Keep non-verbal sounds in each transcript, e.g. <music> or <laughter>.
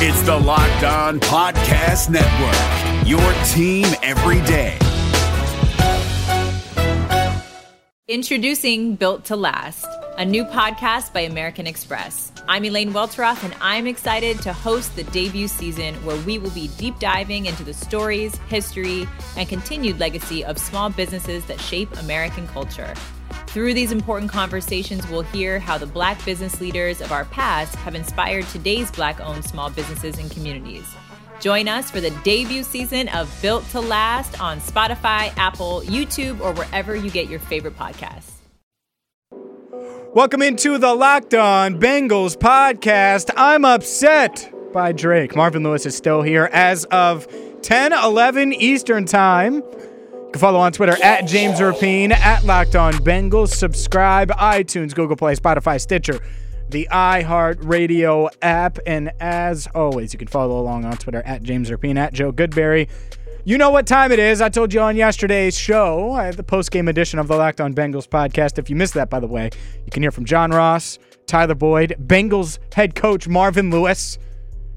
It's the Locked On Podcast Network, your team every day. Introducing Built to Last, a new podcast by American Express. I'm Elaine Welteroth, and I'm excited to host the debut season where we will be deep diving into the stories, history, and continued legacy of small businesses that shape American culture. Through these important conversations, we'll hear how the Black business leaders of our past have inspired today's Black owned small businesses and communities. Join us for the debut season of Built to Last on Spotify, Apple, YouTube, or wherever you get your favorite podcasts. Welcome into the Locked On Bengals podcast. I'm upset by Drake. Marvin Lewis is still here as of 10 11 Eastern Time. You can follow on Twitter at James Rapien, at Locked On Bengals. Subscribe, iTunes, Google Play, Spotify, Stitcher the iHeartRadio app. And as always, you can follow along on Twitter at James Rapien, at Joe Goodberry. You know what time it is. I told you on yesterday's show, the post-game edition of the Locked On Bengals podcast. If you missed that, by the way, you can hear from John Ross, Tyler Boyd, Bengals head coach Marvin Lewis,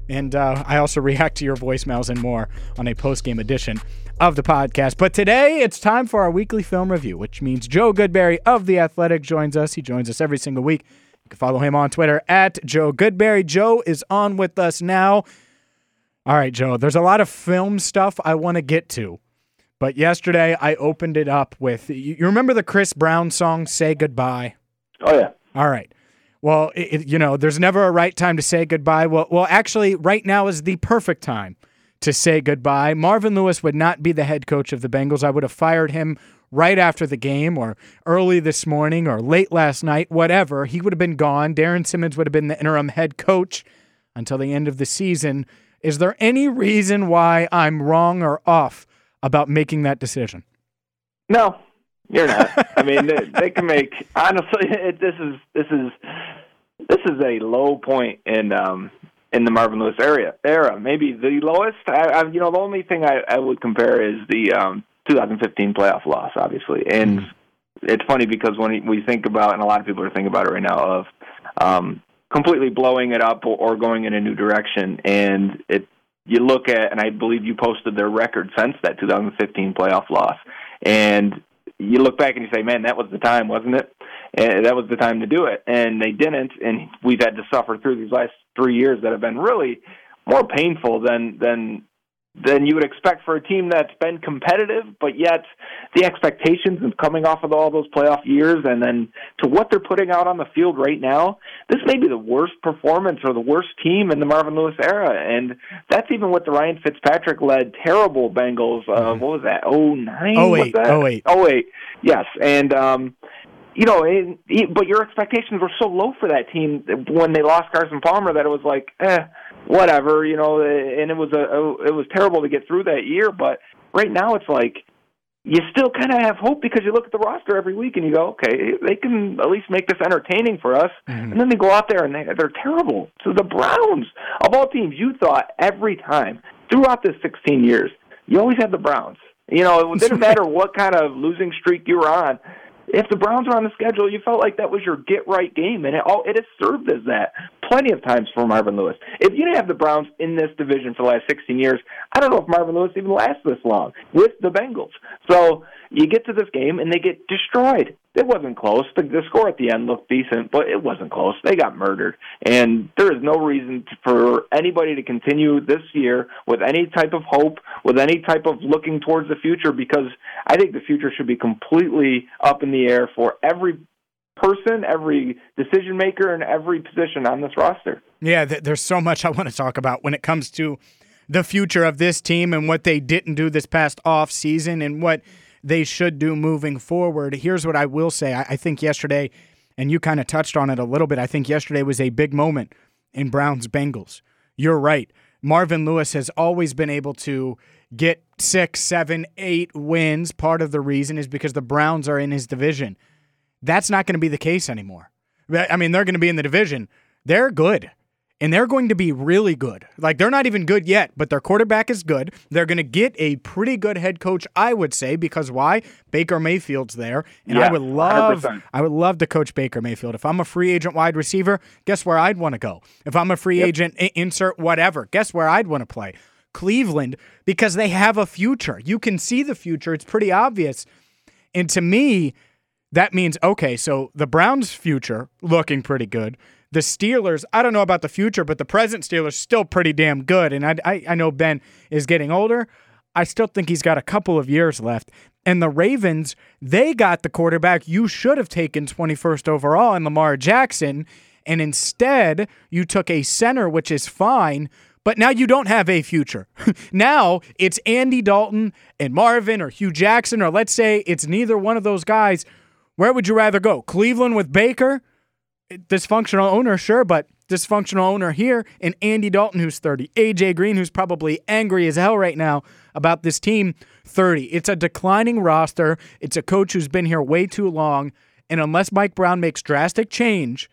and uh, I also react to your voicemails and more on a post-game edition of the podcast. But today it's time for our weekly film review, which means Joe Goodberry of The Athletic joins us. He joins us every single week You can follow him on Twitter at Joe Goodberry. Joe is on with us now. All right, Joe, there's a lot of film stuff I want to get to. But yesterday I opened it up with you remember the Chris Brown song Say Goodbye? Oh yeah. All right. Well, it, you know, there's never a right time to say goodbye. Well, well, actually, right now is the perfect time to say goodbye. Marvin Lewis would not be the head coach of the Bengals. I would have fired him right after the game or early this morning or late last night, whatever, he would have been gone. Darrin Simmons would have been the interim head coach until the end of the season. Is there any reason why I'm wrong or off about making that decision? No, you're not. I mean, they, they, can make honestly. <laughs> It, this is this is this is a low point in um, in the Marvin Lewis area era. Maybe the lowest. I, I, you know, the only thing I, I would compare is the um, 2015 playoff loss, obviously. And mm it's funny because when we think about, and a lot of people are thinking about it right now, of um, completely blowing it up or, or going in a new direction, and it you look at, and I believe you posted their record since that 2015 playoff loss, and you look back and you say, man, that was the time, wasn't it? And that was the time to do it, and they didn't, and we've had to suffer through these last three years that have been really more painful than than than you would expect for a team that's been competitive, but yet the expectations of coming off of all those playoff years and then to what they're putting out on the field right now, this may be the worst performance or the worst team in the Marvin Lewis era. And that's even with the Ryan Fitzpatrick led terrible Bengals. Uh, mm-hmm. what was that? Oh nine? Oh eight. Oh eight. Oh eight. Yes. And um you know, it, it, but your expectations were so low for that team when they lost Carson Palmer that it was like, eh, whatever, you know, and it was a, a it was terrible to get through that year, but right now it's like you still kind of have hope because you look at the roster every week and you go, okay, they can at least make this entertaining for us. Mm-hmm. And then they go out there and they, they're terrible. So the Browns, of all teams, you thought every time throughout this 16 years, you always had the Browns. You know, it didn't <laughs> matter what kind of losing streak you were on if the Browns were on the schedule, you felt like that was your get right game, and it all it has served as that plenty of times for Marvin Lewis. If you didn't have the Browns in this division for the last 16 years, I don't know if Marvin Lewis even lasts this long with the Bengals. So you get to this game and they get destroyed. It wasn't close. The, the score at the end looked decent, but it wasn't close. They got murdered, and there is no reason to, for anybody to continue this year with any type of hope, with any type of looking towards the future, because I think the future should be completely up in the air for every person, every decision maker, and every position on this roster. Yeah, there's so much I want to talk about when it comes to the future of this team and what they didn't do this past off season and what they should do moving forward. Here's what I will say. I, think yesterday, and you kind of touched on it a little bit, I think yesterday was a big moment in Browns Bengals. You're right. Marvin Lewis has always been able to get six, seven, eight wins. Part of the reason is because the Browns are in his division. That's not going to be the case anymore. I mean, they're going to be in the division. They're good. and they're going to be really good. Like they're not even good yet, but their quarterback is good. They're going to get a pretty good head coach, I would say, because why? Baker Mayfield's there, and Yeah, I would love 100%. I would love to coach Baker Mayfield. If I'm a free agent wide receiver, guess where I'd want to go? If I'm a free agent i- insert whatever, guess where I'd want to play? Cleveland because they have a future. You can see the future. It's pretty obvious. And to me, that means okay, so the Browns' future looking pretty good. The Steelers, I don't know about the future, but the present Steelers still pretty damn good. And I, I, I know Ben is getting older. I still think he's got a couple of years left. And the Ravens, they got the quarterback you should have taken 21st overall in Lamar Jackson. And instead, you took a center, which is fine, but now you don't have a future. <laughs> now it's Andy Dalton and Marvin or Hue Jackson, or let's say it's neither one of those guys. Where would you rather go? Cleveland with Baker? Dysfunctional owner, sure, but dysfunctional owner here, and Andy Dalton, who's 30. AJ Green, who's probably angry as hell right now about this team, 30. It's a declining roster. It's a coach who's been here way too long. And unless Mike Brown makes drastic change,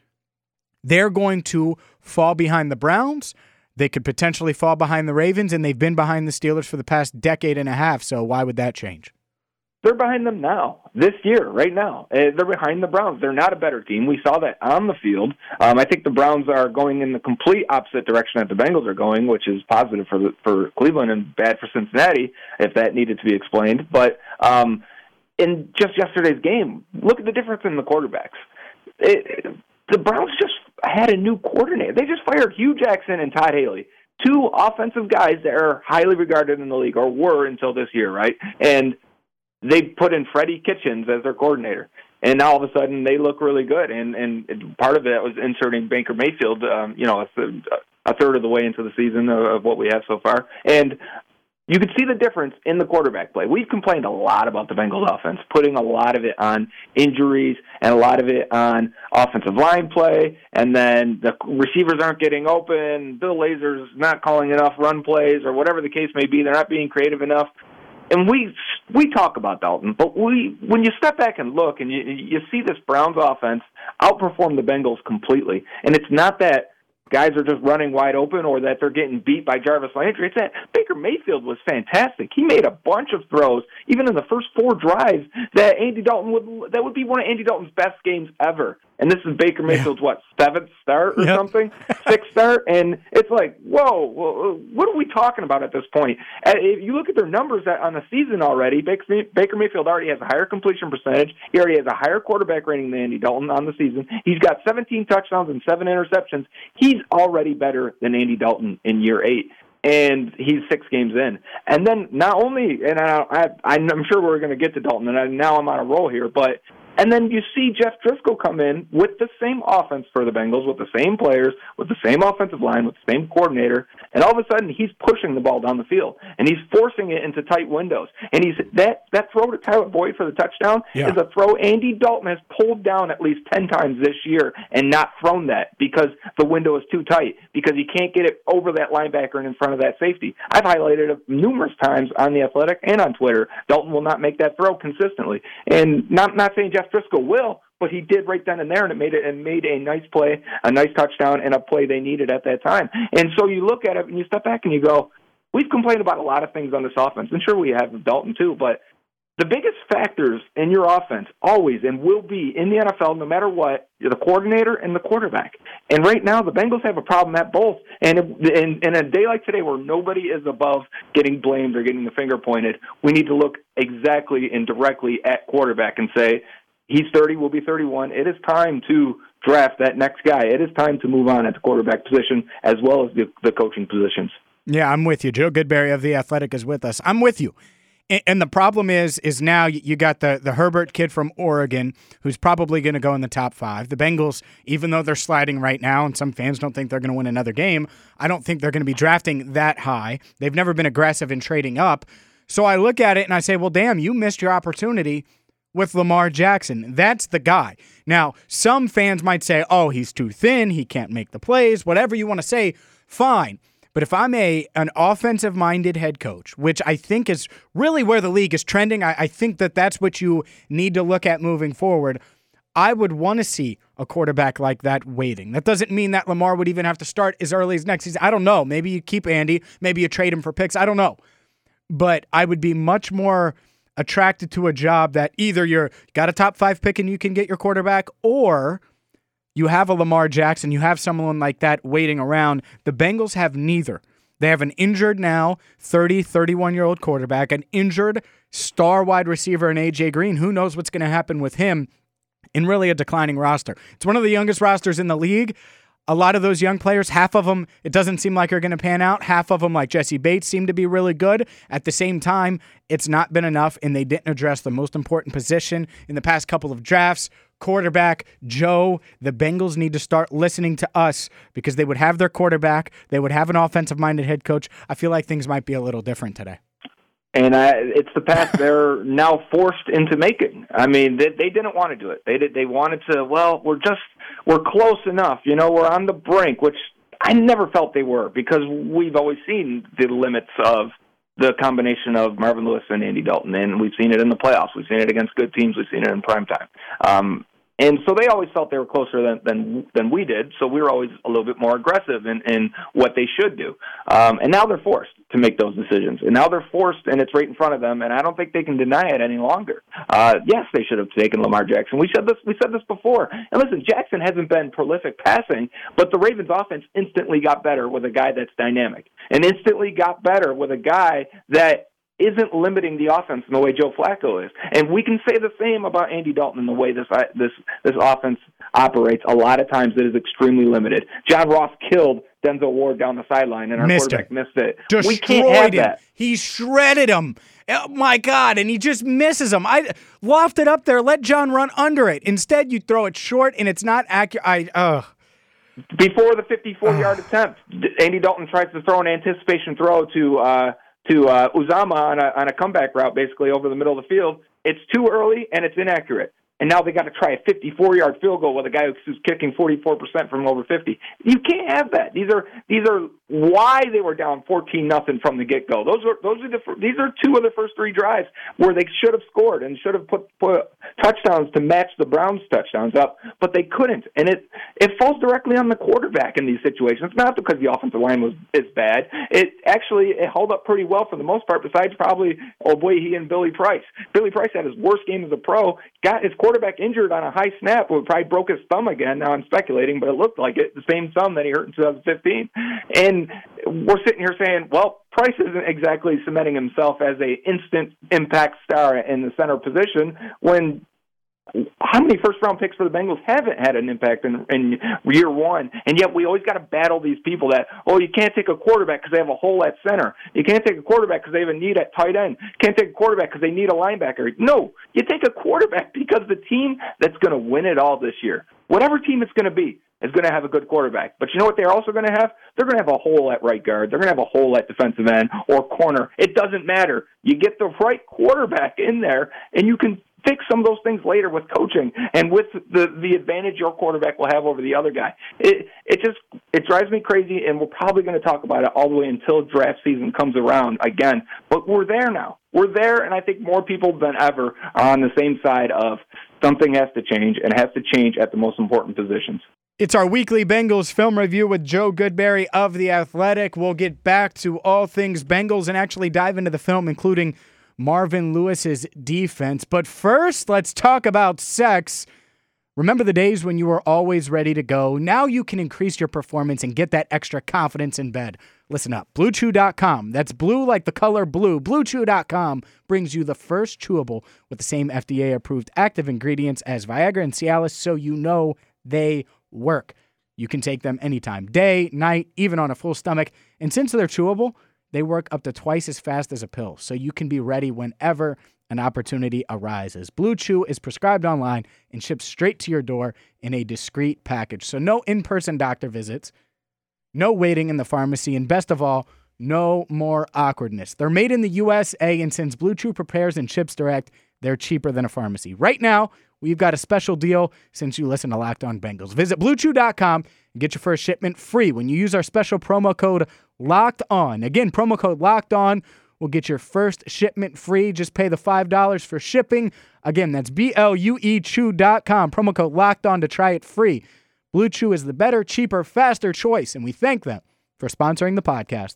they're going to fall behind the Browns. They could potentially fall behind the Ravens, and they've been behind the Steelers for the past decade and a half. So why would that change? They're behind them now, this year, right now. Uh, They're behind the Browns. They're not a better team. We saw that on the field. Um, I think the Browns are going in the complete opposite direction that the Bengals are going, which is positive for the, for Cleveland and bad for Cincinnati, if that needed to be explained. But um, in just yesterday's game, look at the difference in the quarterbacks. It, the Browns just had a new coordinator. They just fired Hue Jackson and Todd Haley, two offensive guys that are highly regarded in the league, or were until this year, right? And they put in Freddie Kitchens as their coordinator. And now all of a sudden they look really good, and and part of that was inserting Baker Mayfield, um, you know, a, a third of the way into the season of, of what we have so far, and you could see the difference in the quarterback play. We've complained a lot about the Bengals offense, putting a lot of it on injuries and a lot of it on offensive line play, and then the receivers aren't getting open, Bill Lazor's not calling enough run plays, or whatever the case may be. They're not being creative enough. And we we talk about Dalton, but we when you step back and look and you you see this Browns offense outperform the Bengals completely, and it's not that guys are just running wide open or that they're getting beat by Jarvis Landry. It's that Baker Mayfield was fantastic. He made a bunch of throws, even in the first four drives, that Andy Dalton would that would be one of Andy Dalton's best games ever. And this is Baker Mayfield's what seventh start or Yep. something, sixth start, and it's like, whoa, what are we talking about at this point? If you look at their numbers on the season already, Baker Baker Mayfield already has a higher completion percentage. He already has a higher quarterback rating than Andy Dalton on the season. He's got 17 touchdowns and seven interceptions. He's already better than Andy Dalton in year eight. And he's six games in, and then not only, and I, I, I'm sure we're going to get to Dalton, and I, now I'm on a roll here, but and then you see Jeff Driskel come in with the same offense for the Bengals, with the same players, with the same offensive line, with the same coordinator, and all of a sudden he's pushing the ball down the field and he's forcing it into tight windows. And he's that that throw to Tyler Boyd for the touchdown Yeah. is a throw Andy Dalton has pulled down at least ten times this year and not thrown that because the window is too tight because he can't get it over that linebacker and in front of that safety. I've highlighted it numerous times on the Athletic and on Twitter. Dalton will not make that throw consistently, and not not saying Jeff Driskel will, but he did right then and there, and it made it and made a nice play, a nice touchdown, and a play they needed at that time. And so you look at it and you step back and you go, we've complained about a lot of things on this offense, and sure we have Dalton too, but the biggest factors in your offense always and will be in the NFL, no matter what, you're the coordinator and the quarterback. And right now, the Bengals have a problem at both. And in, in a day like today, where nobody is above getting blamed or getting the finger pointed, we need to look exactly and directly at quarterback and say, he's 30, will be 31. It is time to draft that next guy. It is time to move on at the quarterback position as well as the, the coaching positions. Yeah, I'm with you. Joe Goodberry of the Athletic is with us. I'm with you. And the problem is, is now you got the the Herbert kid from Oregon, who's probably going to go in the top five. The Bengals, even though they're sliding right now, and some fans don't think they're going to win another game, I don't think they're going to be drafting that high. They've never been aggressive in trading up. So I look at it and I say, well, damn, you missed your opportunity with Lamar Jackson. That's the guy. Now, some fans might say, oh, he's too thin. He can't make the plays. Whatever you want to say, fine. But if I'm a an offensive minded head coach, which I think is really where the league is trending, I, I think that that's what you need to look at moving forward. I would want to see a quarterback like that waiting. That doesn't mean that Lamar would even have to start as early as next season. I don't know. Maybe you keep Andy, maybe you trade him for picks. I don't know. But I would be much more attracted to a job that either you're got a top 5 pick and you can get your quarterback or you have a Lamar Jackson, you have someone like that waiting around. The Bengals have neither. They have an injured now 30, 31 year old quarterback, an injured star wide receiver in AJ Green. Who knows what's going to happen with him? in really a declining roster. It's one of the youngest rosters in the league. A lot of those young players, half of them, it doesn't seem like are going to pan out. Half of them, like Jessie Bates, seem to be really good. At the same time, it's not been enough, and they didn't address the most important position in the past couple of drafts quarterback Joe. The Bengals need to start listening to us because they would have their quarterback, they would have an offensive minded head coach. I feel like things might be a little different today and I, it's the path they're now forced into making. I mean, they, they didn't want to do it. They did. They wanted to. Well, we're just we're close enough. You know, we're on the brink, which I never felt they were because we've always seen the limits of the combination of Marvin Lewis and Andy Dalton, and we've seen it in the playoffs. We've seen it against good teams. We've seen it in prime time. Um, and so they always felt they were closer than than than we did. So we were always a little bit more aggressive in in what they should do. Um, and now they're forced to make those decisions. And now they're forced, and it's right in front of them. And I don't think they can deny it any longer. Uh, yes, they should have taken Lamar Jackson. We said this. We said this before. And listen, Jackson hasn't been prolific passing, but the Ravens' offense instantly got better with a guy that's dynamic, and instantly got better with a guy that isn't limiting the offense in the way Joe Flacco is. And we can say the same about Andy Dalton in the way this uh, this this offense operates. A lot of times it is extremely limited. John Ross killed Denzel Ward down the sideline, and our missed quarterback missed it. Destroyed we can't have him. that. He shredded him. Oh my God! And he just misses him. I lofted up there. Let John run under it. Instead, you throw it short, and it's not accurate. I ugh. Before the 54-yard attempt, Andy Dalton tries to throw an anticipation throw to. Uh, to uh, Uzomah on a, on a comeback route, basically over the middle of the field. It's too early and it's inaccurate and now they got to try a 54 yard field goal with a guy who's kicking 44 percent from over 50. You can't have that. These are these are why they were down 14 nothing from the get go. Those are those are the these are two of the first three drives where they should have scored and should have put put touchdowns to match the Browns touchdowns up, but they couldn't. And it it falls directly on the quarterback in these situations. It's not because the offensive line was is bad. It actually it held up pretty well for the most part. Besides probably oh boy he and Billy Price. Billy Price had his worst game as a pro. Got his quarterback injured on a high snap, who probably broke his thumb again. Now I'm speculating, but it looked like it. The same thumb that he hurt in 2015. And we're sitting here saying, well, Price isn't exactly cementing himself as a instant impact star in the center position when how many first round picks for the Bengals haven't had an impact in, in year one? And yet we always got to battle these people that, oh, you can't take a quarterback because they have a hole at center. You can't take a quarterback because they have a need at tight end. Can't take a quarterback because they need a linebacker. No, you take a quarterback <laughs> because the team that's going to win it all this year, whatever team it's going to be, is going to have a good quarterback. But you know what they're also going to have? They're going to have a hole at right guard. They're going to have a hole at defensive end or corner. It doesn't matter. You get the right quarterback in there, and you can fix some of those things later with coaching and with the the advantage your quarterback will have over the other guy. It it just it drives me crazy, and we're probably going to talk about it all the way until draft season comes around again. But we're there now. We're there, and I think more people than ever are on the same side of something has to change and has to change at the most important positions. It's our weekly Bengals film review with Joe Goodberry of The Athletic. We'll get back to all things Bengals and actually dive into the film, including Marvin Lewis's defense. But first, let's talk about sex. Remember the days when you were always ready to go? Now you can increase your performance and get that extra confidence in bed. Listen up. BlueChew.com. That's blue like the color blue. BlueChew.com brings you the first chewable with the same FDA approved active ingredients as Viagra and Cialis so you know they work. You can take them anytime, day, night, even on a full stomach. And since they're chewable, they work up to twice as fast as a pill, so you can be ready whenever an opportunity arises. Blue Chew is prescribed online and shipped straight to your door in a discreet package. So, no in person doctor visits, no waiting in the pharmacy, and best of all, no more awkwardness. They're made in the USA, and since Blue Chew prepares and ships direct, they're cheaper than a pharmacy. Right now, we've got a special deal since you listen to Locked On Bengals. Visit BlueChew.com and get your first shipment free when you use our special promo code Locked On. Again, promo code Locked On will get your first shipment free. Just pay the $5 for shipping. Again, that's B L U E Chew.com. Promo code locked on to try it free. Blue Chew is the better, cheaper, faster choice, and we thank them for sponsoring the podcast.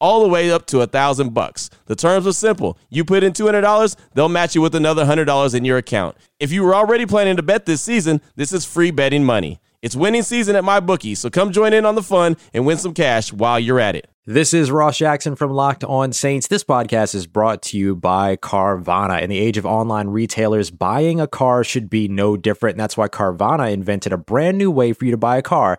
all the way up to a thousand bucks. The terms are simple. You put in $200, they'll match you with another $100 in your account. If you were already planning to bet this season, this is free betting money. It's winning season at MyBookie, so come join in on the fun and win some cash while you're at it. This is Ross Jackson from Locked On Saints. This podcast is brought to you by Carvana. In the age of online retailers, buying a car should be no different. And that's why Carvana invented a brand new way for you to buy a car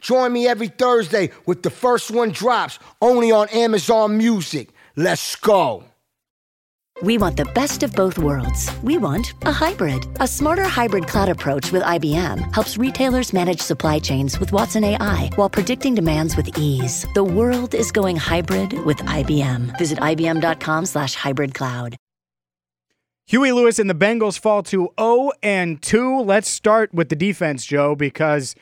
Join me every Thursday with the first one drops only on Amazon Music. Let's go. We want the best of both worlds. We want a hybrid. A smarter hybrid cloud approach with IBM helps retailers manage supply chains with Watson AI while predicting demands with ease. The world is going hybrid with IBM. Visit IBM.com slash hybrid cloud. Huey Lewis and the Bengals fall to 0 and 2. Let's start with the defense, Joe, because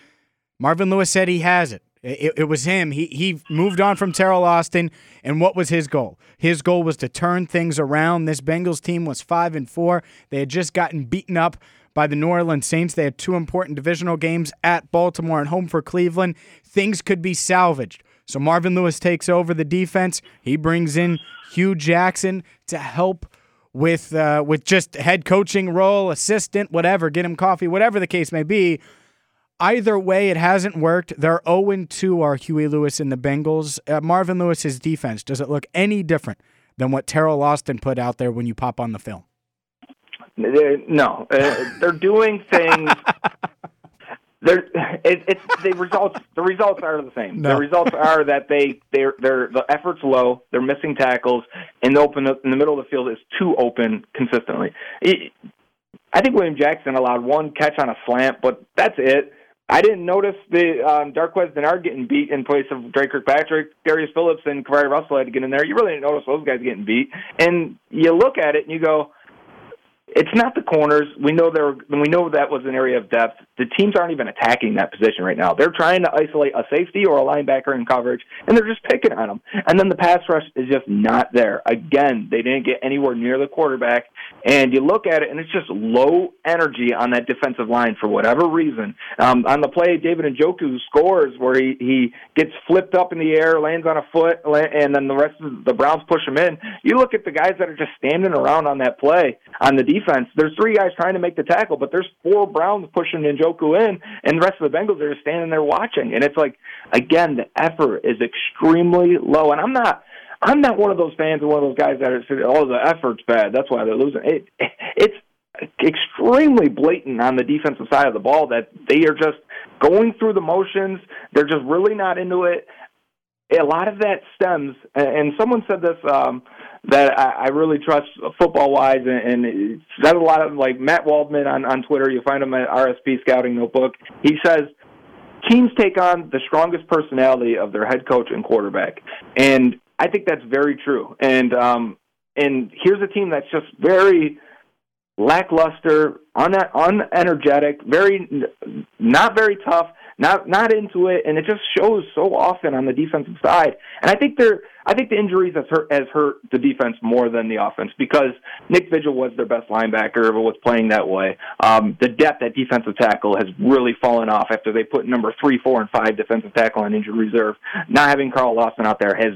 Marvin Lewis said he has it. It, it was him. He he moved on from Teryl Austin, and what was his goal? His goal was to turn things around. This Bengals team was five and four. They had just gotten beaten up by the New Orleans Saints. They had two important divisional games at Baltimore and home for Cleveland. Things could be salvaged. So Marvin Lewis takes over the defense. He brings in Hue Jackson to help with uh, with just head coaching role, assistant, whatever, get him coffee, whatever the case may be. Either way, it hasn't worked. They're 0 2 are Huey Lewis and the Bengals. Uh, Marvin Lewis's defense, does it look any different than what Teryl Austin put out there when you pop on the film? No, uh, they're doing <laughs> things. They're, it, it's the results. The results are the same. No. The results are that they they're they're the effort's low. They're missing tackles, and the open in the middle of the field is too open consistently. It, I think William Jackson allowed one catch on a slant, but that's it. I didn't notice the um, Darqueze Dennard getting beat in place of Dre Kirkpatrick, Darius Phillips, and KeiVarae Russell had to get in there. You really didn't notice those guys getting beat, and you look at it and you go, it's not the corners. We know there. We know that was an area of depth. The teams aren't even attacking that position right now. They're trying to isolate a safety or a linebacker in coverage, and they're just picking on them. And then the pass rush is just not there. Again, they didn't get anywhere near the quarterback. And you look at it, and it's just low energy on that defensive line for whatever reason. Um, on the play, David Njoku scores where he he gets flipped up in the air, lands on a foot, and then the rest of the Browns push him in. You look at the guys that are just standing around on that play on the defense. There's three guys trying to make the tackle, but there's four Browns pushing Njoku in, and the rest of the Bengals are just standing there watching. And it's like, again, the effort is extremely low. And I'm not. I'm not one of those fans or one of those guys that are saying, "Oh, the effort's bad. That's why they're losing." It, it's extremely blatant on the defensive side of the ball that they are just going through the motions. They're just really not into it. A lot of that stems, and someone said this um, that I, I really trust football wise, and, and says a lot of like Matt Waldman on on Twitter. You find him at RSP Scouting Notebook. He says teams take on the strongest personality of their head coach and quarterback, and I think that's very true. And um, and here's a team that's just very lackluster, un- unenergetic, very not very tough, not not into it, and it just shows so often on the defensive side. And I think they're I think the injuries has hurt has hurt the defense more than the offense because Nick Vigil was their best linebacker, but was playing that way. Um, the depth at defensive tackle has really fallen off after they put number three, four, and five defensive tackle on injured reserve. Not having Carl Lawson out there has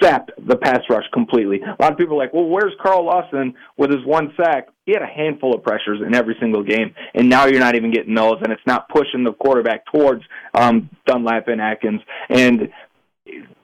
sapped the pass rush completely. A lot of people are like, well, where's Carl Lawson with his one sack? He had a handful of pressures in every single game, and now you're not even getting those, and it's not pushing the quarterback towards um, Dunlap and Atkins. And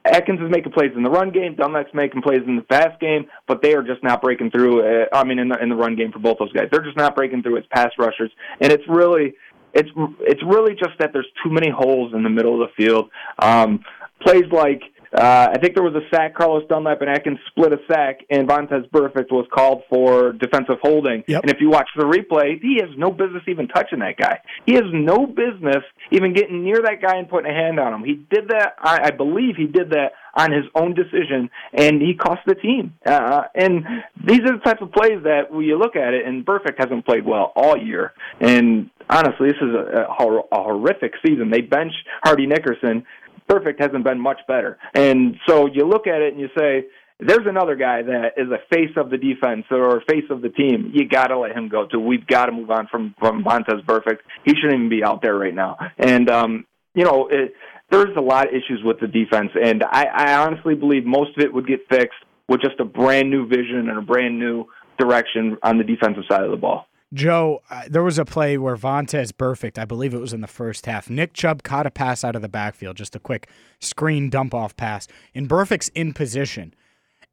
Atkins is making plays in the run game. Dunlap's making plays in the pass game, but they are just not breaking through. Uh, I mean, in the in the run game for both those guys, they're just not breaking through as pass rushers, and it's really it's it's really just that there's too many holes in the middle of the field. Um, plays like uh, I think there was a sack. Carlos Dunlap and Atkins split a sack, and Vontaze Burfict was called for defensive holding. Yep. And if you watch the replay, he has no business even touching that guy. He has no business even getting near that guy and putting a hand on him. He did that. I, I believe he did that on his own decision, and he cost the team. Uh, and these are the types of plays that when you look at it, and Burfict hasn't played well all year. And honestly, this is a, a, a horrific season. They bench Hardy Nickerson. Burfict hasn't been much better. And so you look at it and you say, there's another guy that is a face of the defense or a face of the team. You got to let him go too. We've got to move on from from Vontaze Burfict. He shouldn't even be out there right now. And um, you know, it, there's a lot of issues with the defense, and I, I honestly believe most of it would get fixed with just a brand new vision and a brand new direction on the defensive side of the ball. Joe, uh, there was a play where Vontaze Burfict, I believe it was in the first half. Nick Chubb caught a pass out of the backfield, just a quick screen dump off pass, and Burfict's in position,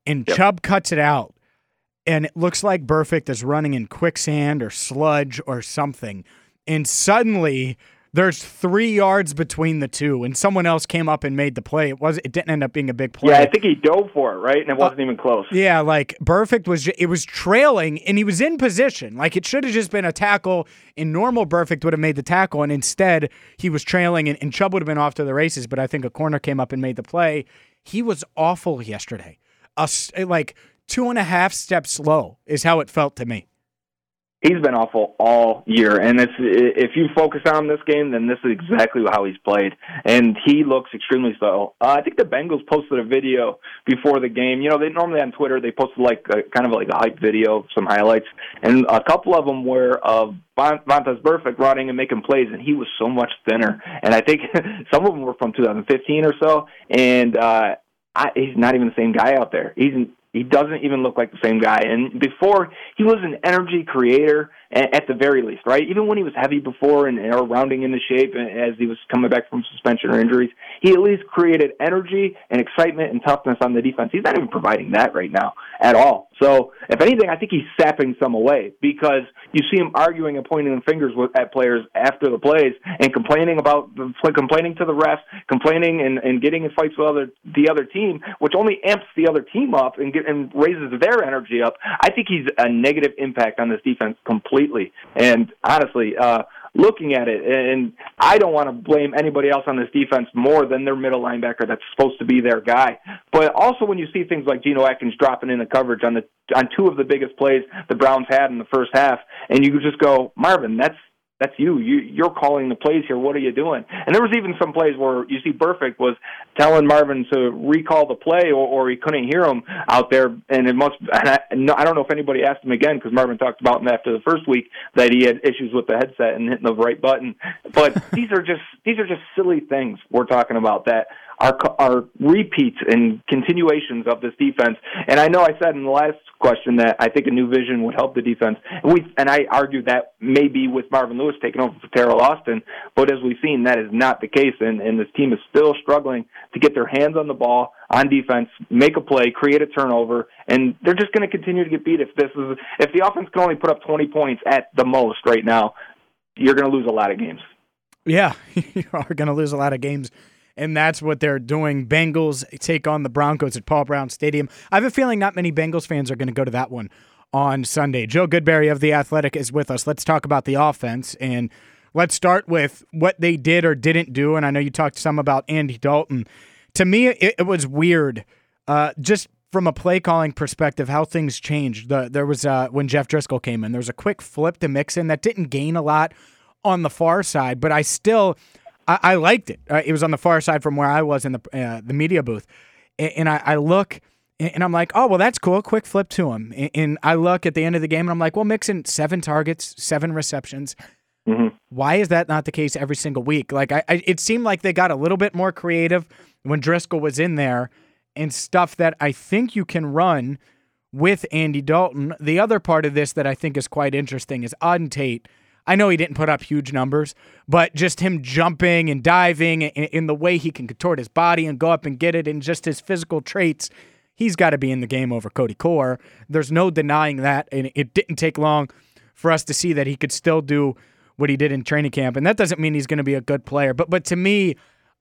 and Yep. Chubb cuts it out, and it looks like Burfict is running in quicksand or sludge or something, and suddenly there's three yards between the two, and someone else came up and made the play. It was it didn't end up being a big play. Yeah, I think he dove for it, right? And it uh, wasn't even close. Yeah, like Burfict was, it was trailing and he was in position. Like it should have just been a tackle. and normal, Burfict would have made the tackle, and instead he was trailing, and, and Chubb would have been off to the races. But I think a corner came up and made the play. He was awful yesterday. A like two and a half steps slow is how it felt to me. He's been awful all year, and it's, if you focus on this game, then this is exactly how he's played, and he looks extremely slow. Uh, I think the Bengals posted a video before the game. You know, they normally on Twitter they posted like a, kind of like a hype video, some highlights, and a couple of them were of Von- Vontaze Burfict running and making plays, and he was so much thinner. And I think <laughs> some of them were from 2015 or so, and uh, I, he's not even the same guy out there. He's He doesn't even look like the same guy. And before, he was an energy creator at the very least, right? Even when he was heavy before and or rounding into shape as he was coming back from suspension or injuries, he at least created energy and excitement and toughness on the defense. He's not even providing that right now at all. So, if anything, I think he's sapping some away because you see him arguing and pointing fingers at players after the plays and complaining about complaining to the refs, complaining and, and getting in fights with other the other team, which only amps the other team up and get and raises their energy up. I think he's a negative impact on this defense completely. And honestly, uh, looking at it, and I don't want to blame anybody else on this defense more than their middle linebacker that's supposed to be their guy. But also when you see things like Geno Atkins dropping in the coverage on the on two of the biggest plays the Browns had in the first half, and you just go, Marvin, that's that's you. you. You're calling the plays here. What are you doing? And there was even some plays where you see Burfict was telling Marvin to recall the play, or, or he couldn't hear him out there. And it must. And I, I don't know if anybody asked him again because Marvin talked about him after the first week that he had issues with the headset and hitting the right button. But <laughs> these are just these are just silly things we're talking about that are are repeats and continuations of this defense. And I know I said in the last question that I think a new vision would help the defense. And we and I argued that maybe with Marvin Lewis taking over for Teryl Austin, but as we've seen, that is not the case. And, and this team is still struggling to get their hands on the ball on defense, make a play, create a turnover, and they're just going to continue to get beat. If this is if the offense can only put up 20 points at the most right now, you're going to lose a lot of games. Yeah, <laughs> you are going to lose a lot of games and that's what they're doing. Bengals take on the Broncos at Paul Brown Stadium. I have a feeling not many Bengals fans are going to go to that one on Sunday. Joe Goodberry of The Athletic is with us. Let's talk about the offense and let's start with what they did or didn't do. And I know you talked some about Andy Dalton. To me, it, it was weird, uh, just from a play calling perspective, how things changed. The, there was uh, when Jeff Driskel came in, there was a quick flip to Mixon that didn't gain a lot on the far side, but I still I, I liked it. Uh, it was on the far side from where I was in the uh, the media booth, and, and I, I, look and I'm like, oh well, that's cool. Quick flip to him, and, and, I look at the end of the game and I'm like, well, Mixon seven targets, seven receptions. Mm-hmm. Why is that not the case every single week? Like, I, I, it seemed like they got a little bit more creative when Driskel was in there, and stuff that I think you can run with Andy Dalton. The other part of this that I think is quite interesting is Auden Tate I know he didn't put up huge numbers, but just him jumping and diving in the way he can contort his body and go up and get it and just his physical traits, he's got to be in the game over Cody Core. There's no denying that. And it didn't take long for us to see that he could still do what he did in training camp. And that doesn't mean he's going to be a good player. But but to me,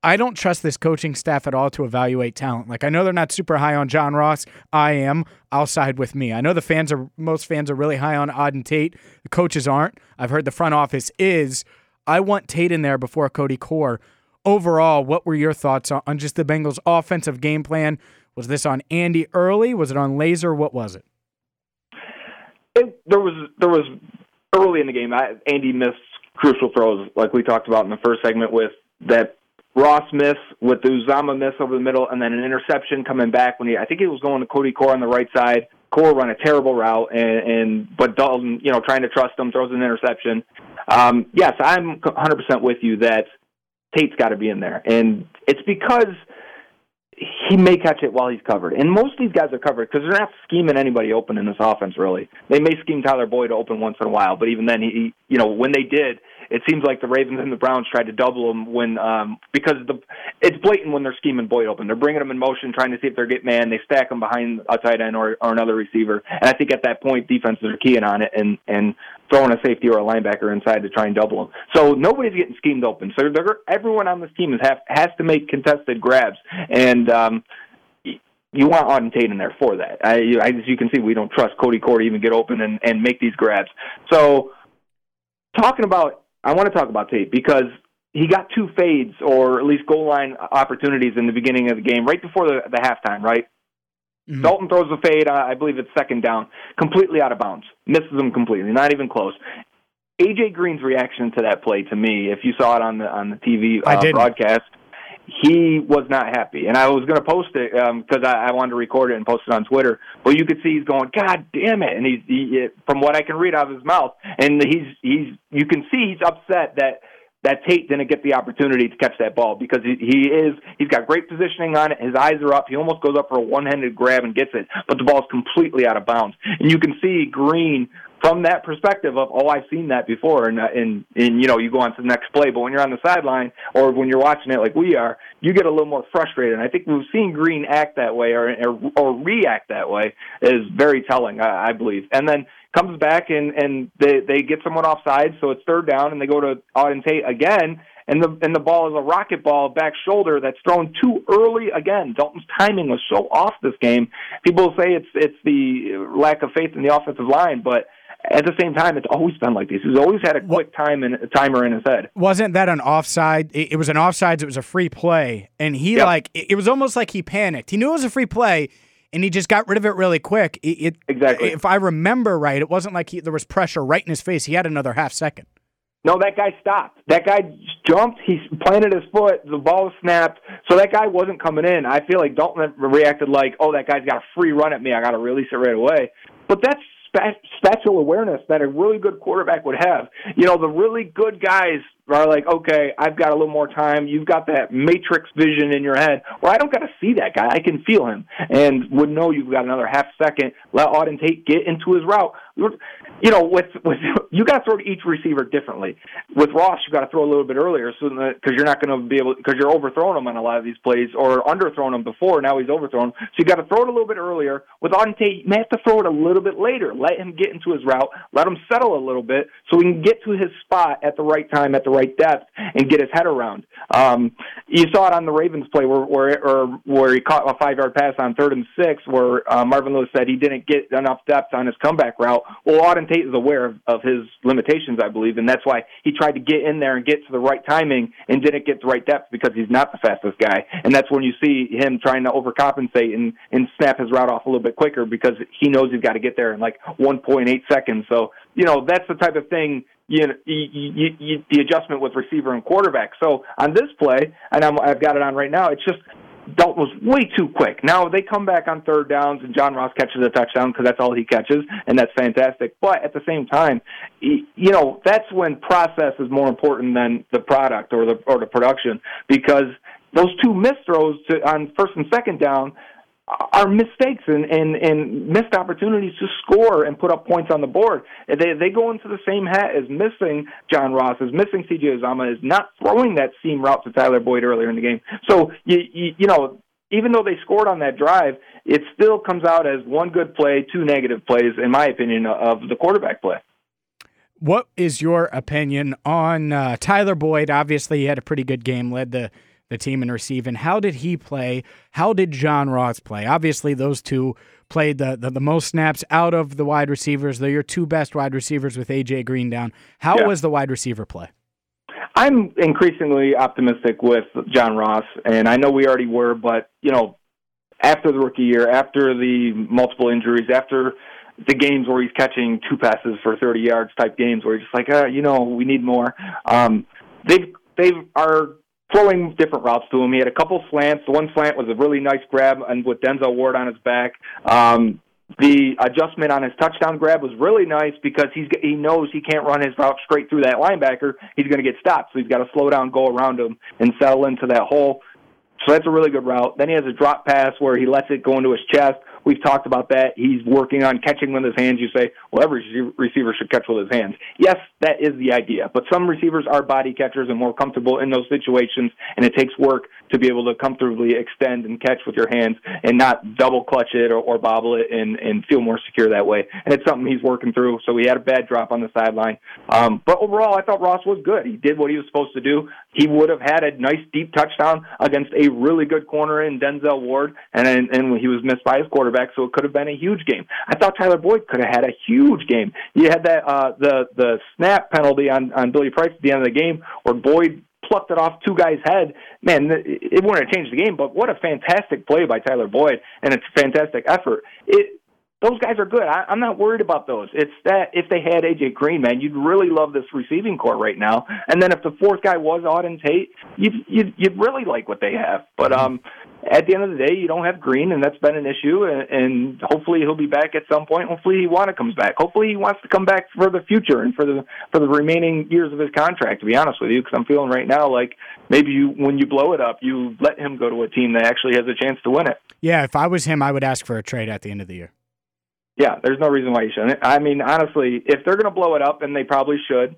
I don't trust this coaching staff at all to evaluate talent. Like I know they're not super high on John Ross. I am. I'll side with me. I know the fans are most fans are really high on Auden Tate. The coaches aren't. I've heard the front office is. I want Tate in there before Cody Core. Overall, what were your thoughts on, on just the Bengals' offensive game plan? Was this on Andy early? Was it on Lazor? What was it? it there was there was early in the game. I, Andy missed crucial throws, like we talked about in the first segment, with that Ross miss with the Uzomah miss over the middle, and then an interception coming back when he I think he was going to Cody Core on the right side. Core run a terrible route, and, and but Dalton, you know, trying to trust him, throws an interception. Um, yes, I'm 100% with you that Tate's got to be in there, and it's because he may catch it while he's covered. And most of these guys are covered because they're not scheming anybody open in this offense. Really, they may scheme Tyler Boyd to open once in a while, but even then, he, you know, when they did, it seems like the Ravens and the Browns tried to double him when um, because the it's blatant when they're scheming Boyd open. They're bringing him in motion, trying to see if they're getting man. They stack him behind a tight end or, or another receiver, and I think at that point defenses are keying on it and and throwing a safety or a linebacker inside to try and double him. So nobody's getting schemed open. So everyone on this team is have, has to make contested grabs, and um, you want Auden Tate in there for that. I, I, as you can see, we don't trust Cody Core to even get open and, and make these grabs. So talking about I want to talk about Tate because he got two fades or at least goal line opportunities in the beginning of the game, right before the, the halftime, right? Mm-hmm. Dalton throws a fade, I believe it's second down, completely out of bounds, misses him completely, not even close. AJ Green's reaction to that play, to me, if you saw it on the on the TV uh, broadcast, he was not happy. And I was going to post it because um, I, I wanted to record it and post it on Twitter. But you could see he's going, God damn it! And he's he, from what I can read out of his mouth, and he's he's you can see he's upset that that Tate didn't get the opportunity to catch that ball because he, he is he's got great positioning on it. His eyes are up. He almost goes up for a one-handed grab and gets it, but the ball's completely out of bounds. And you can see Green from that perspective of oh I've seen that before and uh, and and you know you go on to the next play but when you're on the sideline or when you're watching it like we are you get a little more frustrated and I think we've seen Green act that way or or, or react that way is very telling I, I believe and then comes back and and they they get someone offside so it's third down and they go to Auden Tate again and the and the ball is a rocket ball back shoulder that's thrown too early again. Dalton's timing was so off this game. People say it's it's the lack of faith in the offensive line, but at the same time, it's always been like this. He's always had a quick time and a timer in his head. Wasn't that an offside? It, it was an offsides. It was a free play, and he Yep. like it, it was almost like he panicked. He knew it was a free play, and he just got rid of it really quick. It, it exactly. If I remember right, it wasn't like he, there was pressure right in his face. He had another half second. No, that guy stopped. That guy jumped. He planted his foot. The ball snapped. So that guy wasn't coming in. I feel like Dalton reacted like, "Oh, that guy's got a free run at me. I got to release it right away." But that's spatial awareness that a really good quarterback would have. You know, the really good guys are like, "Okay, I've got a little more time." You've got that matrix vision in your head, where I don't got to see that guy. I can feel him, and would know you've got another half second. Let Auden Tate get into his route. You know, with with you got to throw to each receiver differently. With Ross, you got to throw a little bit earlier, so because you're not going to be able because you're overthrowing him on a lot of these plays or underthrowing him before. Now he's overthrown, so you got to throw it a little bit earlier. With Tate, you may have to throw it a little bit later. Let him get into his route, let him settle a little bit, so he can get to his spot at the right time, at the right depth, and get his head around. Um, you saw it on the Ravens play where where or where he caught a five yard pass on third and six, where uh, Marvin Lewis said he didn't get enough depth on his comeback route. Well, Auden Tate is aware of, of his limitations, I believe, and that's why he tried to get in there and get to the right timing and didn't get the right depth because he's not the fastest guy. And that's when you see him trying to overcompensate and and snap his route off a little bit quicker because he knows he's got to get there in like 1.8 seconds. So you know that's the type of thing you know, you, you, you, the adjustment with receiver and quarterback. So on this play, and I'm, I've got it on right now, it's just Dalton was way too quick. Now they come back on third downs, and John Ross catches a touchdown because that's all he catches, and that's fantastic. But at the same time, you know, that's when process is more important than the product or the or the production because those two missed throws to, on first and second down are mistakes and, and, and missed opportunities to score and put up points on the board. They they go into the same hat as missing John Ross, as missing CJ Uzomah, is not throwing that seam route to Tyler Boyd earlier in the game. So you you, you know. Even though they scored on that drive, it still comes out as one good play, two negative plays, in my opinion, of the quarterback play. What is your opinion on uh, Tyler Boyd? Obviously, he had a pretty good game, led the the team in receiving. How did he play? How did John Ross play? Obviously, those two played the, the, the most snaps out of the wide receivers. They're your two best wide receivers with AJ Green down. How Yeah. was the wide receiver play? I'm increasingly optimistic with John Ross, and I know we already were, but you know, after the rookie year, after the multiple injuries, after the games where he's catching two passes for 30 yards type games, where you're just like, uh, you know, we need more. Um, they they are throwing different routes to him. He had a couple slants. The one slant was a really nice grab, and with Denzel Ward on his back. Um, the adjustment on his touchdown grab was really nice because he's he knows he can't run his route straight through that linebacker. He's going to get stopped, so he's got to slow down, go around him, and settle into that hole. So that's a really good route. Then he has a drop pass where he lets it go into his chest. We've talked about that. He's working on catching with his hands. You say, well, every receiver should catch with his hands. Yes, that is the idea. But some receivers are body catchers and more comfortable in those situations, and it takes work to be able to comfortably extend and catch with your hands and not double clutch it or, or bobble it and, and feel more secure that way. And it's something he's working through. So he had a bad drop on the sideline. Um, but overall, I thought Ross was good. He did what he was supposed to do. He would have had a nice deep touchdown against a really good corner in Denzel Ward, and and, he was missed by his quarterback, so it could have been a huge game. I thought Tyler Boyd could have had a huge game. You had that uh, the the snap penalty on on Billy Price at the end of the game where Boyd plucked it off two guys' head. Man, it wouldn't have changed the game, but what a fantastic play by Tyler Boyd, and it's fantastic effort. It those guys are good. I, I'm not worried about those. It's that if they had AJ Green, man, you'd really love this receiving corps right now. And then if the fourth guy was Auden Tate, you'd you'd, you'd really like what they have. But um, at the end of the day, you don't have Green, and that's been an issue. And, and hopefully, he'll be back at some point. Hopefully, he want to comes back. Hopefully, he wants to come back for the future and for the for the remaining years of his contract. To be honest with you, because I'm feeling right now like maybe you when you blow it up, you let him go to a team that actually has a chance to win it. Yeah, if I was him, I would ask for a trade at the end of the year. Yeah, there's no reason why you shouldn't. I mean, honestly, if they're going to blow it up, and they probably should,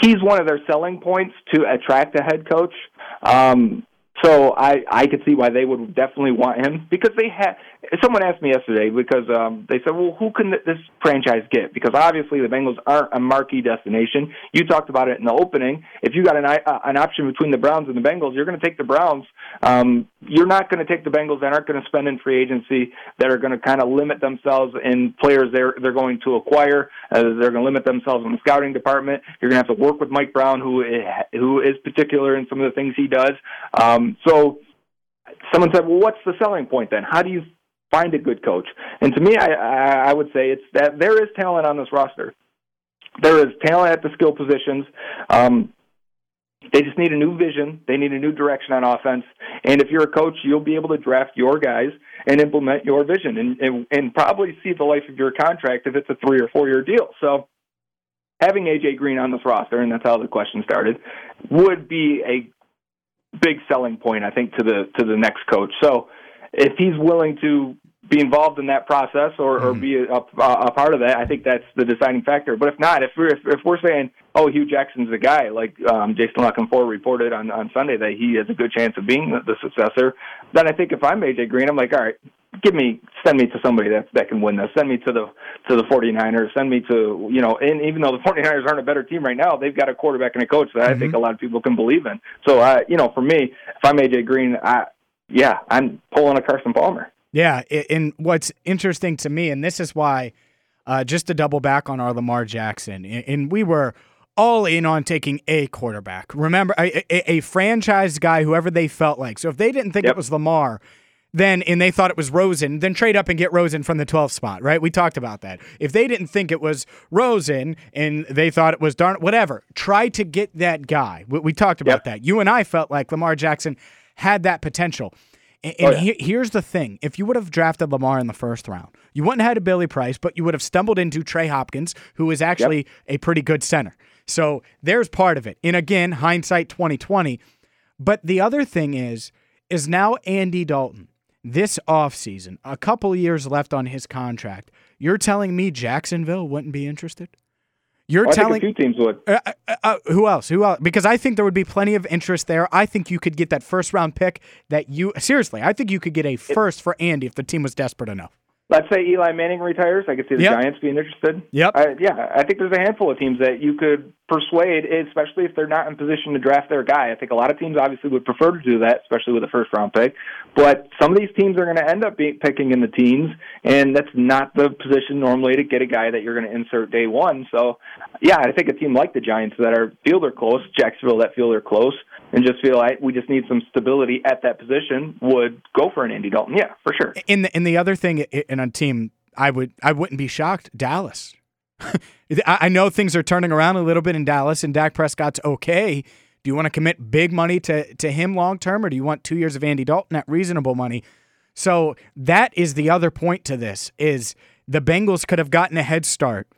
he's one of their selling points to attract a head coach. Um, so I I could see why they would definitely want him because they had. Someone asked me yesterday because um, they said, "Well, who can this franchise get?" Because obviously the Bengals aren't a marquee destination. You talked about it in the opening. If you got an uh, an option between the Browns and the Bengals, you're going to take the Browns. Um, you're not going to take the Bengals that aren't going to spend in free agency that are going to kind of limit themselves in players they're they're going to acquire. Uh, they're going to limit themselves in the scouting department. You're going to have to work with Mike Brown, who is, who is particular in some of the things he does. Um, so someone said, well, what's the selling point then? How do you find a good coach? And to me, I, I would say it's that there is talent on this roster. There is talent at the skill positions. Um, they just need a new vision. They need a new direction on offense. And if you're a coach, you'll be able to draft your guys and implement your vision and, and, and probably see the life of your contract if it's a three or four year deal. So having AJ Green on this roster, and that's how the question started, would be a big selling point, I think, to the to the next coach. So if he's willing to be involved in that process or, or be a, a, a part of that, I think that's the deciding factor. But if not, if we're if, if we're saying, oh, Hue Jackson's the guy, like um, Jason La Canfora reported on on Sunday that he has a good chance of being the, the successor, then I think if I'm AJ Green, I'm like, all right, give me send me to somebody that that can win this. Send me to the to the 49ers. Send me to you know, and even though the <laughs> 49ers aren't a better team right now, they've got a quarterback and a coach that mm-hmm. I think a lot of people can believe in. So I, you know, for me, if I'm AJ Green, I yeah, I'm pulling a Carson Palmer. Yeah, and what's interesting to me, and this is why, uh, just to double back on our Lamar Jackson, and we were all in on taking a quarterback. Remember, a, a, a franchise guy, whoever they felt like. So if they didn't think yep. it was Lamar, then and they thought it was Rosen, then trade up and get Rosen from the 12th spot, right? We talked about that. If they didn't think it was Rosen and they thought it was darn whatever, try to get that guy. We, we talked about yep. that. You and I felt like Lamar Jackson had that potential. And, oh, yeah. he, here's the thing: if you would have drafted Lamar in the first round, you wouldn't have had a Billy Price, but you would have stumbled into Trey Hopkins, who is actually yep. a pretty good center. So there's part of it. And again, hindsight 2020. But the other thing is, is now Andy Dalton this offseason, a couple years left on his contract. You're telling me Jacksonville wouldn't be interested? You're well, telling teams would. Uh, uh, uh, who else? Who else? Because I think there would be plenty of interest there. I think you could get that first round pick that you seriously. I think you could get a first for Andy if the team was desperate enough. Let's say Eli Manning retires. I could see the yep. Giants being interested. Yep. yeah, I think there's a handful of teams that you could persuade, especially if they're not in position to draft their guy. I think a lot of teams obviously would prefer to do that, especially with a first round pick. But some of these teams are going to end up being, picking in the teens, and that's not the position normally to get a guy that you're going to insert day one. So, yeah, I think a team like the Giants that are feel they're close, Jacksonville that feel they're close, and just feel like we just need some stability at that position would go for an Andy Dalton. Yeah, for sure. In the in the other thing in a team, I would I wouldn't be shocked. Dallas. <laughs> I know things are turning around a little bit in Dallas, and Dak Prescott's okay. Do you want to commit big money to to him long term, or do you want two years of Andy Dalton at reasonable money? So that is the other point to this: is the Bengals could have gotten a head start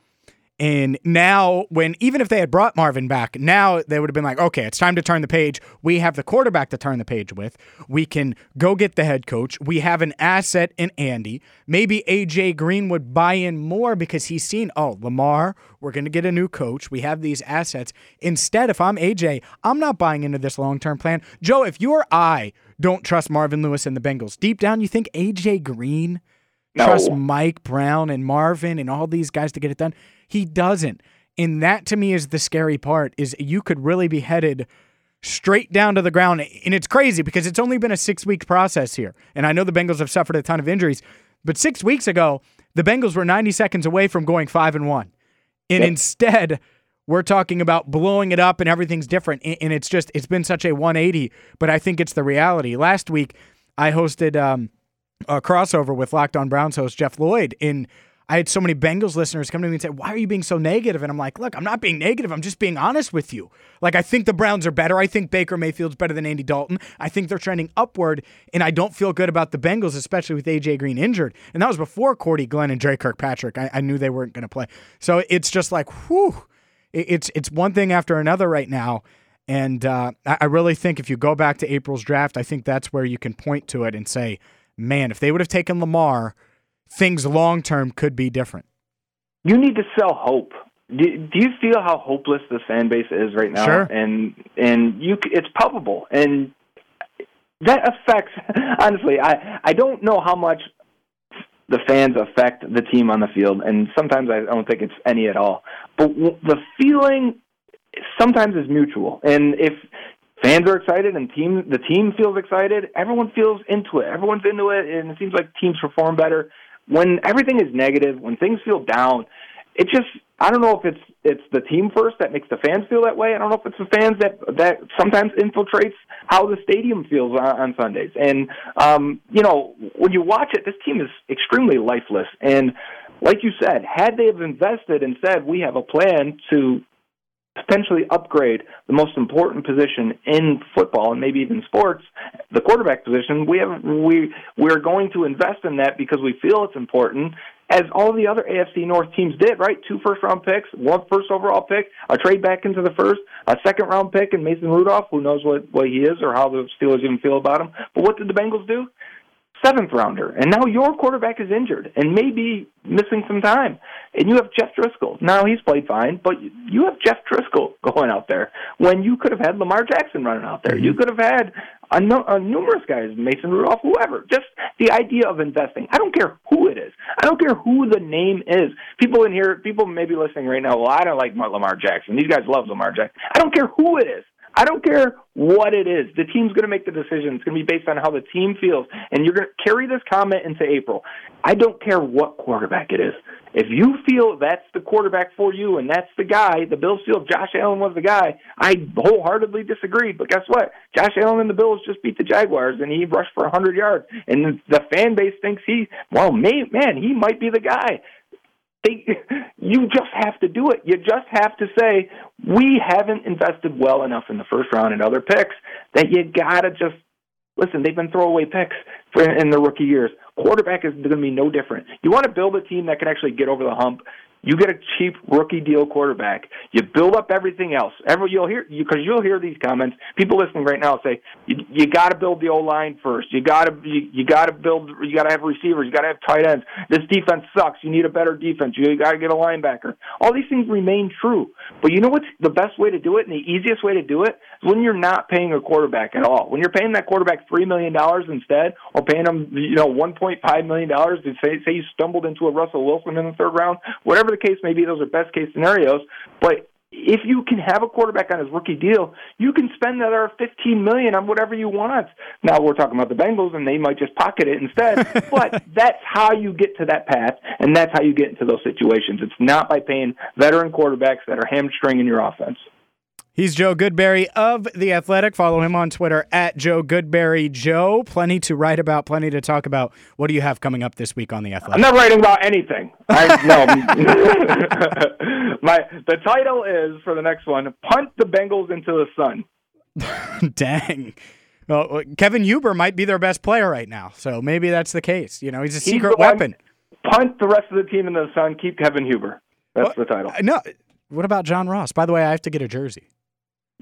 and now, when even if they had brought Marvin back, now they would have been like, okay, it's time to turn the page. We have the quarterback to turn the page with. We can go get the head coach. We have an asset in Andy. Maybe AJ Green would buy in more because he's seen, oh, Lamar, we're going to get a new coach. We have these assets. Instead, if I'm AJ, I'm not buying into this long term plan. Joe, if you or I don't trust Marvin Lewis and the Bengals, deep down, you think AJ Green no. trust Mike Brown and Marvin and all these guys to get it done? He doesn't. And that to me is the scary part is you could really be headed straight down to the ground. And it's crazy because it's only been a 6-week process here. And I know the Bengals have suffered a ton of injuries, but 6 weeks ago, the Bengals were 90 seconds away from going 5 and 1. And yep. instead, we're talking about blowing it up and everything's different. And it's just, it's been such a 180, but I think it's the reality. Last week, I hosted um, a crossover with Locked On Browns host Jeff Lloyd. In I had so many Bengals listeners come to me and say, Why are you being so negative? And I'm like, Look, I'm not being negative. I'm just being honest with you. Like, I think the Browns are better. I think Baker Mayfield's better than Andy Dalton. I think they're trending upward, and I don't feel good about the Bengals, especially with AJ Green injured. And that was before Cordy Glenn and Dre Kirkpatrick. I, I knew they weren't going to play. So it's just like, whew. It's it's one thing after another right now. And uh, I really think if you go back to April's draft, I think that's where you can point to it and say, man, if they would have taken Lamar, things long term could be different. You need to sell hope. Do, do you feel how hopeless the fan base is right now? Sure. And and you, it's palpable, and that affects. <laughs> Honestly, I I don't know how much the fans affect the team on the field, and sometimes I don't think it's any at all. But the feeling sometimes is mutual, and if fans are excited and team the team feels excited, everyone feels into it. Everyone's into it, and it seems like teams perform better when everything is negative, when things feel down, it just I don't know if it's it's the team first that makes the fans feel that way. I don't know if it's the fans that that sometimes infiltrates how the stadium feels on, on Sundays. And um, you know, when you watch it, this team is extremely lifeless. And like you said, had they have invested and said we have a plan to potentially upgrade the most important position in football and maybe even sports, the quarterback position. We have we we're going to invest in that because we feel it's important, as all the other AFC North teams did. Right, two first round picks, one first overall pick, a trade back into the first, a second round pick, and Mason Rudolph, who knows what what he is or how the Steelers even feel about him. But what did the Bengals do? Seventh rounder, and now your quarterback is injured and maybe missing some time, and you have Jeff Driskel. Now he's played fine, but you have Jeff Driskel <laughs> going out there when you could have had Lamar Jackson running out there. Mm-hmm. You could have had a, no, a numerous guys, Mason Rudolph, whoever. Just the idea of investing. I don't care who it is. I don't care who the name is. People in here, people may be listening right now. Well, I don't like Lamar Jackson. These guys love Lamar Jackson. I don't care who it is. I don't care what it is. The team's going to make the decision. It's going to be based on how the team feels. And you're going to carry this comment into April. I don't care what quarterback it is. If you feel that's the quarterback for you and that's the guy, the Bills feel Josh Allen was the guy, I wholeheartedly disagree. But guess what? Josh Allen and the Bills just beat the Jaguars and he rushed for 100 yards. And the fan base thinks he, well, man, he might be the guy. They, <laughs> you just have to do it. You just have to say we haven't invested well enough in the first round and other picks that you gotta just listen. They've been throwaway picks for, in the rookie years. Quarterback is going to be no different. You want to build a team that can actually get over the hump. You get a cheap rookie deal quarterback. You build up everything else. Ever you'll hear because you, will hear these comments. People listening right now say you, you got to build the O line first. You got to you, you got to build. You got to have receivers. You got to have tight ends. This defense sucks. You need a better defense. You got to get a linebacker. All these things remain true. But you know what's the best way to do it and the easiest way to do it is when you're not paying a quarterback at all. When you're paying that quarterback three million dollars instead, or paying him you know one point five million dollars say say you stumbled into a Russell Wilson in the third round, whatever the case may be, those are best case scenarios. But if you can have a quarterback on his rookie deal, you can spend that other fifteen million on whatever you want. Now we're talking about the Bengals, and they might just pocket it instead. <laughs> but that's how you get to that path, and that's how you get into those situations. It's not by paying veteran quarterbacks that are hamstringing your offense. He's Joe Goodberry of The Athletic. Follow him on Twitter at Joe Goodberry Joe. Plenty to write about, plenty to talk about. What do you have coming up this week on The Athletic? I'm not writing about anything. I, no. <laughs> My the title is for the next one: Punt the Bengals into the sun. <laughs> Dang. Well, Kevin Huber might be their best player right now, so maybe that's the case. You know, he's a he's secret weapon. Punt the rest of the team in the sun. Keep Kevin Huber. That's well, the title. No. What about John Ross? By the way, I have to get a jersey.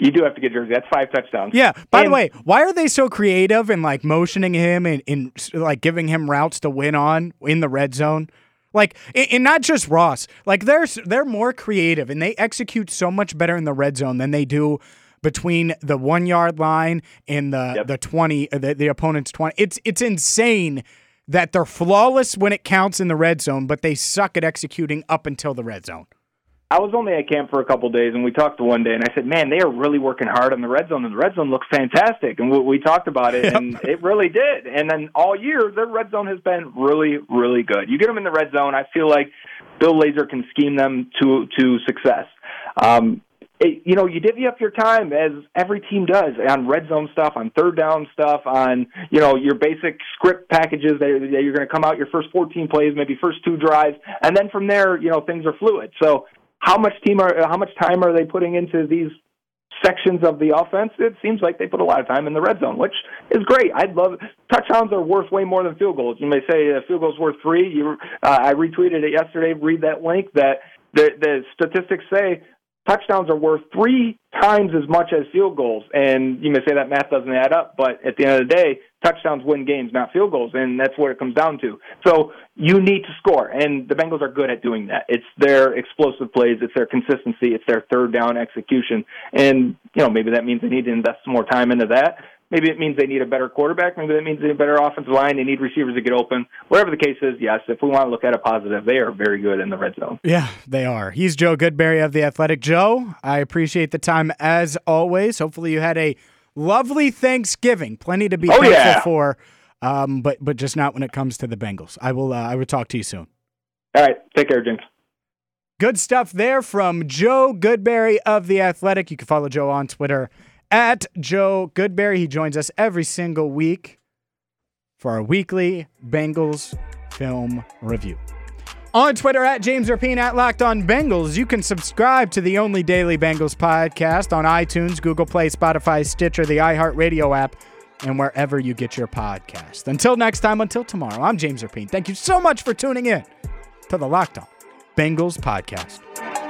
You do have to get jersey. That's five touchdowns. Yeah. By and, the way, why are they so creative and like motioning him and, and like giving him routes to win on in the red zone? Like, and not just Ross. Like, they're they're more creative and they execute so much better in the red zone than they do between the one yard line and the yep. the twenty uh, the, the opponent's twenty. It's it's insane that they're flawless when it counts in the red zone, but they suck at executing up until the red zone. I was only at camp for a couple of days, and we talked one day, and I said, "Man, they are really working hard on the red zone, and the red zone looks fantastic." And we, we talked about it, yep. and it really did. And then all year, their red zone has been really, really good. You get them in the red zone, I feel like Bill Lazor can scheme them to to success. Um, it, you know, you divvy up your time as every team does on red zone stuff, on third down stuff, on you know your basic script packages that, that you're going to come out your first 14 plays, maybe first two drives, and then from there, you know, things are fluid. So, how much team are how much time are they putting into these sections of the offense? It seems like they put a lot of time in the red zone, which is great. I'd love touchdowns are worth way more than field goals. You may say a field goal's worth three. You, uh, I retweeted it yesterday. Read that link that the the statistics say touchdowns are worth three times as much as field goals. And you may say that math doesn't add up, but at the end of the day, touchdowns win games, not field goals, and that's what it comes down to. So you need to score, and the Bengals are good at doing that. It's their explosive plays, it's their consistency, it's their third down execution, and you know maybe that means they need to invest more time into that. Maybe it means they need a better quarterback. Maybe that means they need a better offensive line. They need receivers to get open. Whatever the case is, yes, if we want to look at a positive, they are very good in the red zone. Yeah, they are. He's Joe Goodberry of The Athletic. Joe, I appreciate the time as always. Hopefully, you had a lovely Thanksgiving. Plenty to be oh, thankful yeah. for, um, but but just not when it comes to the Bengals. I will. Uh, I will talk to you soon. All right. Take care, James. Good stuff there from Joe Goodberry of The Athletic. You can follow Joe on Twitter at Joe Goodberry. He joins us every single week for our weekly Bengals film review. On Twitter at James Rapien at Locked On Bengals, you can subscribe to the only daily Bengals podcast on iTunes, Google Play, Spotify, Stitcher, the iHeartRadio app, and wherever you get your podcast. Until next time, until tomorrow, I'm James Rapien. Thank you so much for tuning in to the Locked On Bengals podcast.